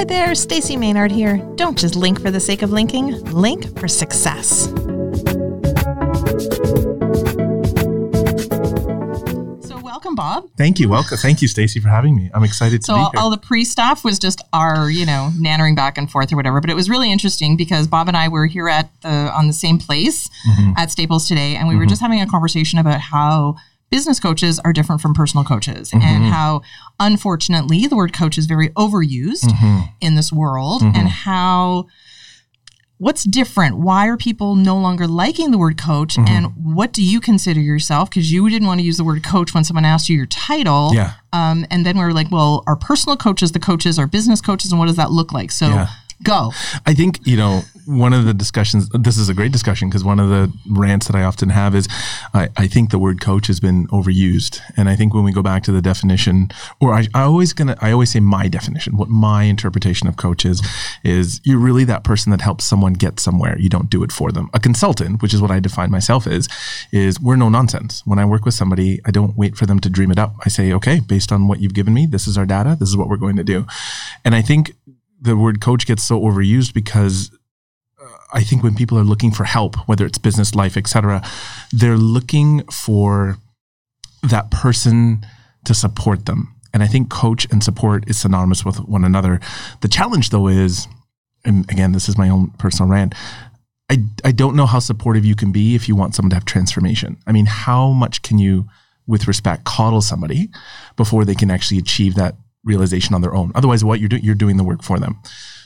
Hi there, Stacey Maynard here. Don't just link for the sake of linking, link for success. So, welcome, Bob. Thank you. Welcome. Thank you, Stacey, for having me. I'm excited to So, be all, here. all the pre stuff was just our, you know, nannering back and forth or whatever. But it was really interesting because Bob and I were here at the on the same place Mm-hmm. at Staples today, and we were just having a conversation about how business coaches are different from personal coaches Mm-hmm. and how unfortunately the word coach is very overused Mm-hmm. in this world and how what's different why are people no longer liking the word coach Mm-hmm. and what do you consider yourself because you didn't want to use the word coach when someone asked you your title Yeah. um, and then we were like well are personal coaches the coaches are business coaches and what does that look like so Yeah. Go I think, you know, one of the discussions, this is a great discussion because one of the rants that I often have is I, I think the word coach has been overused. And I think when we go back to the definition, or I, I always gonna, I always say my definition, what my interpretation of coach is, is you're really that person that helps someone get somewhere. You don't do it for them. A consultant, which is what I define myself as, is we're no nonsense. When I work with somebody, I don't wait for them to dream it up. I say, okay, based on what you've given me, this is our data. This is what we're going to do. And I think the word coach gets so overused because uh, I think when people are looking for help, whether it's business, life, etc., they're looking for that person to support them. And I think coach and support is synonymous with one another. The challenge, though, is, and again, this is my own personal rant. I, I don't know how supportive you can be if you want someone to have transformation. I mean, how much can you, with respect, coddle somebody before they can actually achieve that realization on their own? Otherwise, what you're doing, you're doing the work for them.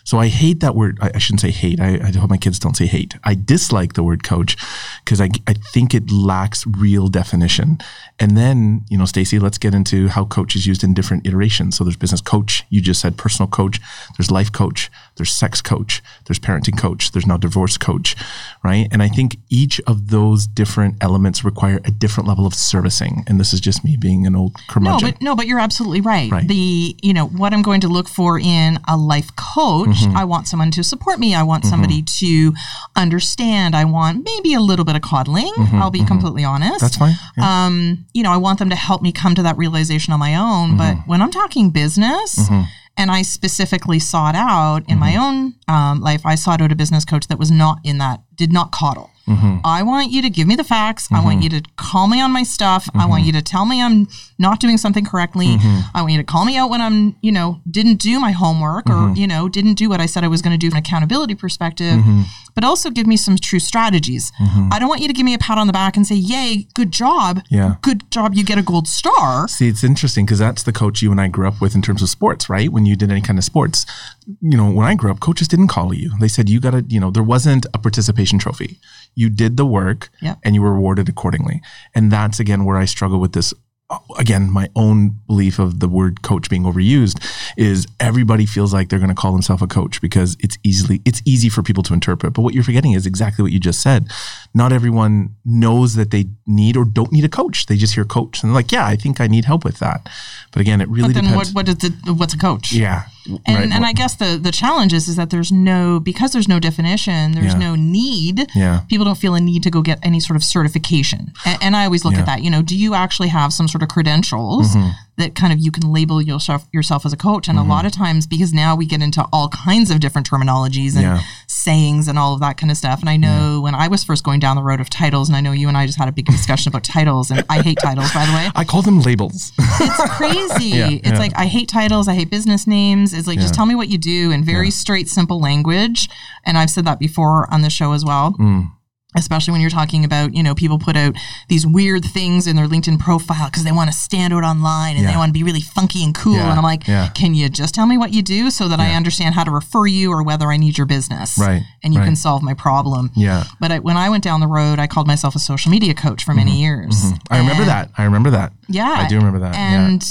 So I hate that word. I, I shouldn't say hate. I, I hope my kids don't say hate. I dislike the word coach because I, I think it lacks real definition. And then, you know, Stacy, let's get into how coach is used in different iterations. So there's business coach. You just said personal coach. There's life coach. There's sex coach. There's parenting coach. There's now divorce coach, right? And I think each of those different elements require a different level of servicing. And this is just me being an old curmudgeon. no but no but you're absolutely right. Right. the you know what i'm going to look for in a life coach Mm-hmm. i want someone to support me i want somebody to understand i want maybe a little bit of coddling i'll be completely honest Mm-hmm. That's fine. Yeah. um, you know, I want them to help me come to that realization on my own. But Mm-hmm. when I'm talking business, and I specifically sought out in Mm-hmm. my own um, life, I sought out a business coach that was not in that, did not coddle. Mm-hmm. I want you to give me the facts. I want you to call me on my stuff. I Mm-hmm. want you to tell me I'm not doing something correctly. I want you to call me out when I'm, you know, didn't do my homework or, Mm-hmm. you know, didn't do what I said I was going to do from an accountability perspective, Mm-hmm. but also give me some true strategies. I don't want you to give me a pat on the back and say, yay, good job. Yeah. Good job. You get a gold star. See, it's interesting because that's the coach you and I grew up with in terms of sports, right? When you did any kind of sports, you know, when I grew up, coaches didn't call you. They said you got to, you know, there wasn't a participation trophy. You did the work and you were rewarded accordingly. And that's again where I struggle with this. Again, my own belief of the word coach being overused is everybody feels like they're going to call themselves a coach because it's easily it's easy for people to interpret. But what you're forgetting is exactly what you just said. Not everyone knows that they need or don't need a coach. They just hear coach and they're like, yeah, I think I need help with that. But again, it really But then depends. what, what is the, what's a coach? yeah, And, right. and I guess the, the challenge is, is that there's no, because there's no definition, there's Yeah. no need. Yeah. People don't feel a need to go get any sort of certification. And, and I always look Yeah. at that, you know, do you actually have some sort of credentials Mm-hmm. that kind of you can label yourself yourself as a coach? And a lot of times, because now we get into all kinds of different terminologies and sayings and all of that kind of stuff. And I know when I was first going down the road of titles, and I know you and I just had a big discussion about titles, and I hate titles, by the way I call them labels. it's crazy. It's like I hate titles, I hate business names. It's like just tell me what you do in very straight, simple language. And I've said that before on the show as well. Mm. Especially when you're talking about, you know, people put out these weird things in their LinkedIn profile because they want to stand out online and they want to be really funky and cool. Yeah, And I'm like, yeah. can you just tell me what you do so that I understand how to refer you or whether I need your business? Right, And you right. can solve my problem. Yeah. But I, when I went down the road, I called myself a social media coach for many years. Mm-hmm. I remember And- that. I remember that. yeah, I do remember that. And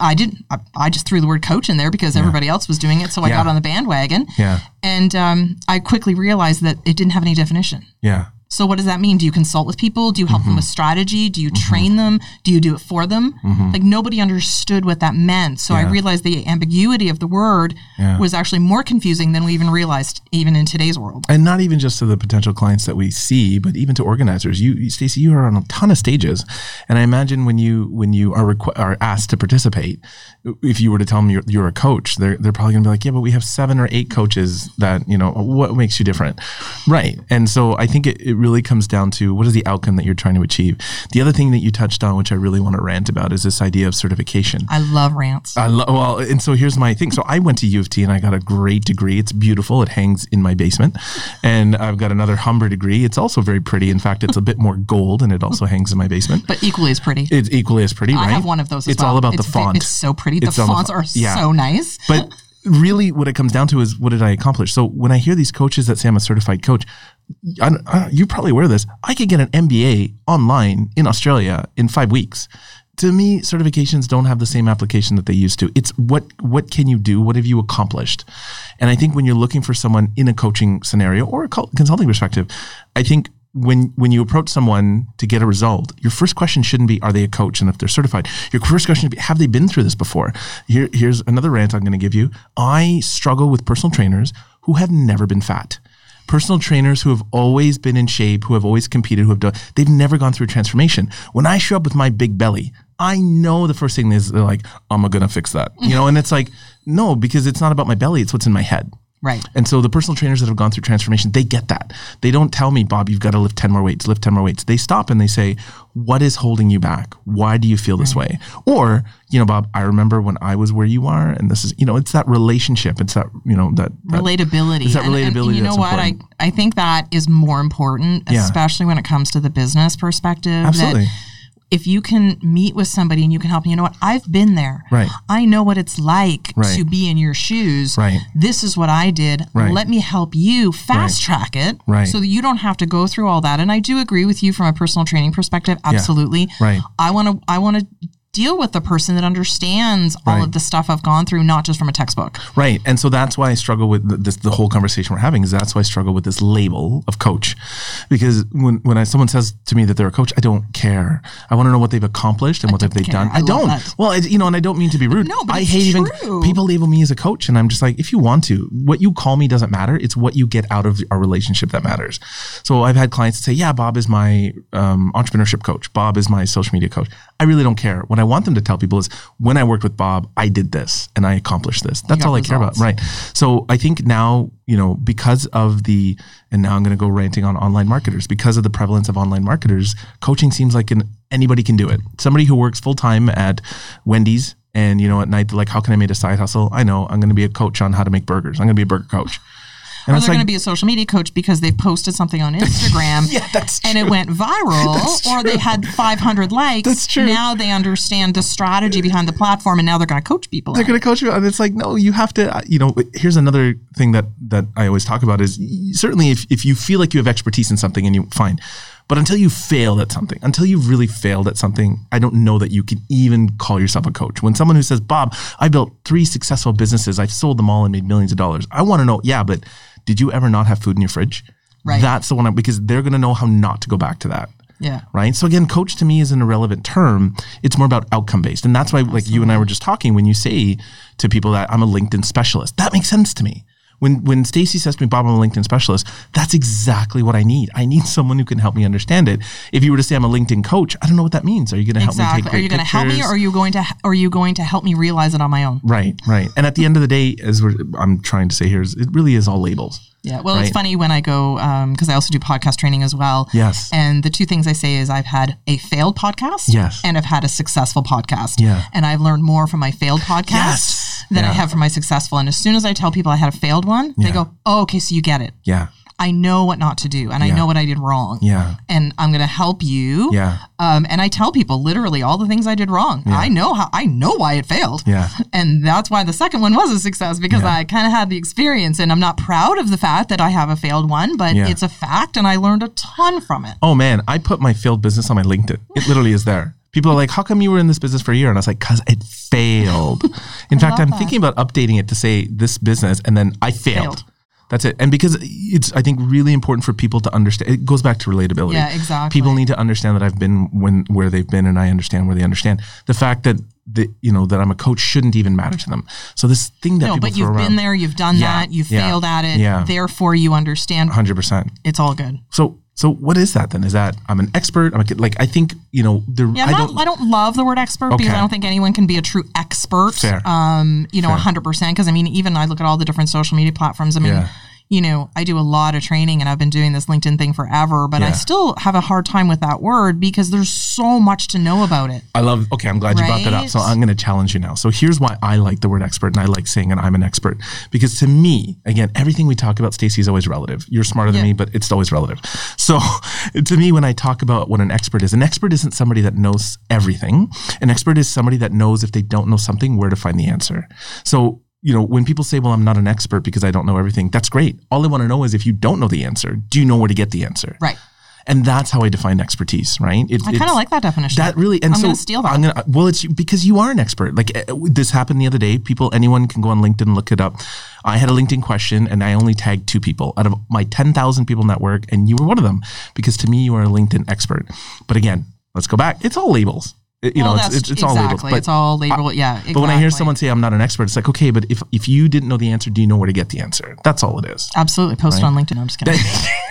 I didn't. I, I just threw the word coach in there because everybody else was doing it, so I Yeah. got on the bandwagon. Yeah. And um, I quickly realized that it didn't have any definition. Yeah. So what does that mean? Do you consult with people? Do you help them mm-hmm. with strategy? Do you mm-hmm. train them? Do you do it for them? Mm-hmm. Like nobody understood what that meant. So I realized the ambiguity of the word Yeah. was actually more confusing than we even realized even in today's world. and not even just to the potential clients that we see, but even to organizers. You, Stacey, you are on a ton of stages, and I imagine when you when you are requ- are asked to participate, if you were to tell them you're, you're a coach, they're they're probably gonna be like, yeah, but we have seven or eight coaches that you know what makes you different, right? And so I think it, it really comes down to what is the outcome that you're trying to achieve. The other thing that you touched on, which I really want to rant about, is this idea of certification. I love rants. I love well, and so here's my thing. So I went to U of T and I got a great degree. It's beautiful. It hangs in my basement, and I've got another Humber degree. It's also very pretty. In fact, it's a bit more gold, and it also hangs in my basement. but equally as pretty. It's equally as pretty, I right? have one of those It's well. all about It's the font. It's so pretty. It's the the fonts fo- are yeah. so nice. But really, what it comes down to is what did I accomplish? So when I hear these coaches that say I'm a certified coach, I, I, you probably aware of this. I could get an MBA online in Australia in five weeks. To me, certifications don't have the same application that they used to. It's what what can you do? What have you accomplished? And I think when you're looking for someone in a coaching scenario or a consulting perspective, I think when when you approach someone to get a result, your first question shouldn't be are they a coach and if they're certified. Your first question should be have they been through this before. Here, here's another rant I'm going to give you. I struggle with personal trainers who have never been fat. Personal trainers who have always been in shape, who have always competed, who have done, they've never gone through a transformation. When I show up with my big belly, I know the first thing is they're like, I'm to fix that. You know, and it's like, no, because it's not about my belly, it's what's in my head. Right. And so the personal trainers that have gone through transformation, they get that. They don't tell me, Bob, you've got to lift 10 more weights, lift 10 more weights. They stop and they say, what is holding you back? Why do you feel this way? Or, you know, Bob, I remember when I was where you are and this is, you know, it's that relationship. It's that, you know, that, that relatability. It's that And- and- and relatability you know what? important. I, I think that is more important, Yeah. especially when it comes to the business perspective. Absolutely. That if you can meet with somebody and you can help, you know what? I've been there. Right. I know what it's like Right. to be in your shoes. Right. This is what I did. Right. Let me help you fast track it Right. so that you don't have to go through all that. And I do agree with you from a personal training perspective. Absolutely. Right. I want to I want to deal with the person that understands all Right. of the stuff I've gone through, not just from a textbook. Right. And so that's why I struggle with this, the whole conversation we're having is that's why I struggle with this label of coach. Because when, when I, someone says to me that they're a coach, I don't care. I want to know what they've accomplished and what have they care. done. I I, don't. that. Well, it, you know, and I don't mean to be rude. No, but I it's hate even people label me as a coach. And I'm just like, if you want to, what you call me doesn't matter. It's what you get out of our relationship that matters. So I've had clients say, yeah, Bob is my um, entrepreneurship coach. Bob is my social media coach. I really don't care. What I want them to tell people is when I worked with Bob, I did this and I accomplished this. That's all I care about. Right. So I think now, you know, because of the, and now I'm going to go ranting on online marketers, because of the prevalence of online marketers, coaching seems like an, anybody can do it. Somebody who works full time at Wendy's and, you know, at night, like, how can I make a side hustle? I know I'm going to be a coach on how to make burgers. I'm going to be a burger coach. And or they're like, going to be a social media coach because they've posted something on Instagram Yeah, that's and it went viral or they had 500 likes. That's true. Now they understand the strategy behind the platform and now they're going to coach people. they're going to coach you and it's like no you have to you know here's another thing that that i always talk about is certainly if, if you feel like you have expertise in something and you fine. But until you failed at something until you've really failed at something i don't know that you can even call yourself a coach. When someone who says bob i built three successful businesses. I've sold them all and made millions of dollars. I want to know yeah but did you ever not have food in your fridge Right. that's the one I, because they're going to know how not to go back to that Yeah. right? So again, coach to me is an irrelevant term. It's more about outcome based, and that's why, like you and I were just talking, when you say to people that I'm a LinkedIn specialist, that makes sense to me. When when Stacy says to me, Bob, I'm a LinkedIn specialist, that's exactly what I need. I need someone who can help me understand it. If you were to say I'm a LinkedIn coach, I don't know what that means. Are you going to help me take Are you going to help me or are you going to are you going to help me realize it on my own? Right, right. And at the end of the day, as we're, I'm trying to say here, is it really is all labels. Yeah. Well, Right. it's funny when I go um, because I also do podcast training as well. Yes. And the two things I say is I've had a failed podcast. Yes. And I've had a successful podcast. Yeah. And I've learned more from my failed podcast Yes. than I have from my successful. And as soon as I tell people I had a failed one, they go, "Oh, okay, so you get it. Yeah, I know what not to do, and I know what I did wrong. yeah, And I'm going to help you. yeah, Um, and I tell people literally all the things I did wrong. I know how I know why it failed. yeah. And that's why the second one was a success because Yeah. I kind of had the experience and I'm not proud of the fact that I have a failed one, but Yeah. it's a fact and I learned a ton from it. Oh man, I put my failed business on my LinkedIn. It literally is there. People are like, "How come you were in this business for a year?" And I was like, "Cause it failed." In fact, I'm that. thinking about updating it to say this business, and then I failed. Failed. That's it. And because it's, I think, really important for people to understand. It goes back to relatability. Yeah, exactly. People need to understand that I've been when where they've been, and I understand where they understand. The fact that the you know that I'm a coach shouldn't even matter to them. So this thing that No, but you've throw been there, you've done Yeah, that, you've yeah, failed at it. yeah. Therefore, you understand. hundred percent. It's all good. So so what is that then? Is that I'm an expert? I'm a, like I think you know there. Yeah, I I'm not, don't. I don't love the word expert because I don't think anyone can be a true expert. Fair. Um, you know, hundred percent. Because I mean, even I look at all the different social media platforms. I mean, Yeah. You know, I do a lot of training, and I've been doing this LinkedIn thing forever, but I still have a hard time with that word because there's so much to know about it. I love. Okay, I'm glad you brought that up. So I'm going to challenge you now. So here's why I like the word expert, and I like saying, "and I'm an expert," because to me, again, everything we talk about, Stacey, is always relative. You're smarter than Yeah. me, but it's always relative. So to me, when I talk about what an expert is, an expert isn't somebody that knows everything. An expert is somebody that knows if they don't know something, where to find the answer. So you know, when people say, well, I'm not an expert because I don't know everything, that's great. All I want to know is if you don't know the answer, do you know where to get the answer? Right. And that's how I define expertise, right? It, I kind of like that definition. that really, and I'm so gonna steal that. I'm gonna, well, it's because you are an expert. Like uh, this happened the other day. People, anyone can go on LinkedIn and look it up. I had a LinkedIn question, and I only tagged two people out of my 10,000 people network, and you were one of them because to me, you are a LinkedIn expert. But again, let's go back. It's all labels. You well, know, it's, it's, it's all labels. exactly. it's all label. yeah. Exactly. But when I hear someone say I'm not an expert, it's like okay, but if if you didn't know the answer, do you know where to get the answer? That's all it is. Absolutely. Post it on LinkedIn. I'm just kidding.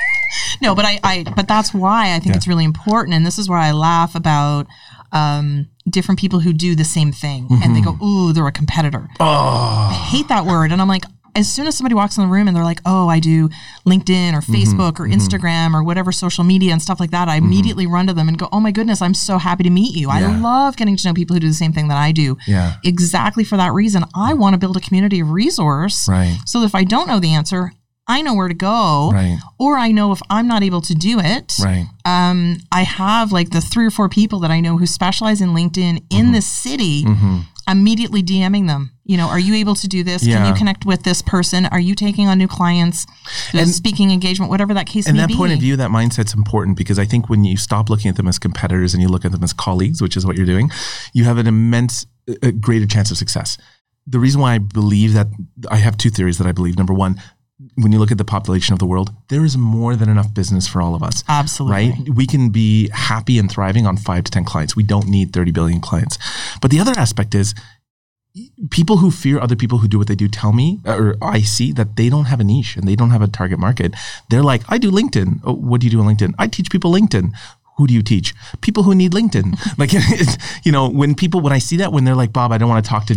no, but I, I, but that's why I think Yeah. it's really important. And this is where I laugh about um, different people who do the same thing and they go, ooh, they're a competitor. Mm-hmm. Oh, I hate that word. And I'm like, as soon as somebody walks in the room and they're like, oh, I do LinkedIn or Mm-hmm. Facebook or Instagram or whatever social media and stuff like that, I immediately run to them and go, oh my goodness, I'm so happy to meet you. I love getting to know people who do the same thing that I do. Yeah. Exactly for that reason. I want to build a community of resource right, so that if I don't know the answer, I know where to go. right, Or I know if I'm not able to do it, right. um, I have like the three or four people that I know who specialize in LinkedIn in Mm-hmm. this city, immediately DMing them. You know, are you able to do this? Can you connect with this person? Are you taking on new clients? And- speaking engagement, whatever that case And that be. point of view, that mindset's important because I think when you stop looking at them as competitors and you look at them as colleagues, which is what you're doing, you have an immense, a greater chance of success. The reason why I believe that, I have two theories that I believe. Number one, when you look at the population of the world, there is more than enough business for all of us. Absolutely. Right? We can be happy and thriving on five to 10 clients. We don't need 30 billion clients. But the other aspect is people who fear other people who do what they do tell me, or I see that they don't have a niche and they don't have a target market. They're like, I do LinkedIn. Oh, what do you do on LinkedIn? I teach people LinkedIn. Who do you teach? People who need LinkedIn. like, you know, when people, when I see that, when they're like, Bob, I don't want to talk to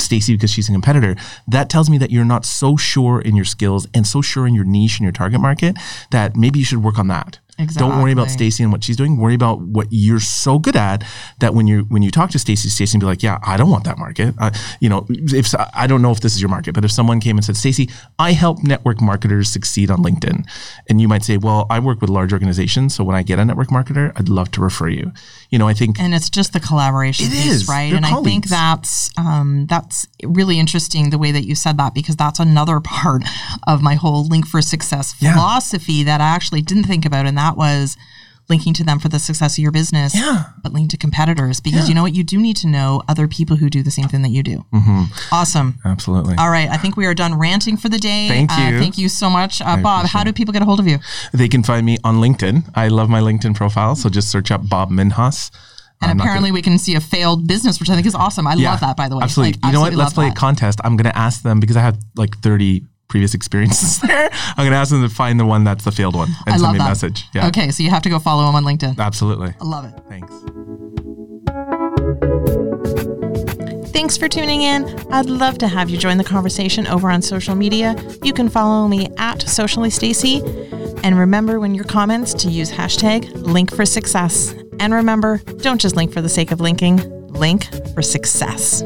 Stacy because she's a competitor, that tells me that you're not so sure in your skills and so sure in your niche and your target market that maybe you should work on that. Don't worry about Stacy and what she's doing. Worry about what you're so good at that when you when you talk to Stacy, Stacy be like, "Yeah, I don't want that market." Uh, you know, if I don't know if this is your market, but if someone came and said, "Stacy, I help network marketers succeed on LinkedIn," and you might say, "Well, I work with large organizations, so when I get a network marketer, I'd love to refer you." You know, I think and it's just the collaboration It piece, is. right? They're and I think that's um, that's really interesting the way that you said that because that's another part of my whole link for success Yeah. philosophy that I actually didn't think about, and that was linking to them for the success of your business, Yeah. but link to competitors because Yeah. you know what you do need to know other people who do the same thing that you do. Mm-hmm. Awesome. absolutely. All right, I think we are done ranting for the day. Thank Uh, you. thank you so much, uh, Bob. How do people get a hold of you? They can find me on LinkedIn. I love my LinkedIn profile, so just search up Bob Minhas. And I'm apparently, we can see a failed business, which I think is awesome. I love that, by the way. Absolutely. Like, you know what? Let's play a contest. I'm going to ask them because I have like 30 previous experiences there. I'm going to ask them to find the one that's the failed one and I send love me a message. Yeah. Okay, so you have to go follow him on LinkedIn. Absolutely. I love it. Thanks. Thanks for tuning in. I'd love to have you join the conversation over on social media. You can follow me at Socially Stacy. And remember when your comments to use hashtag link for success. And remember, don't just link for the sake of linking, link for success.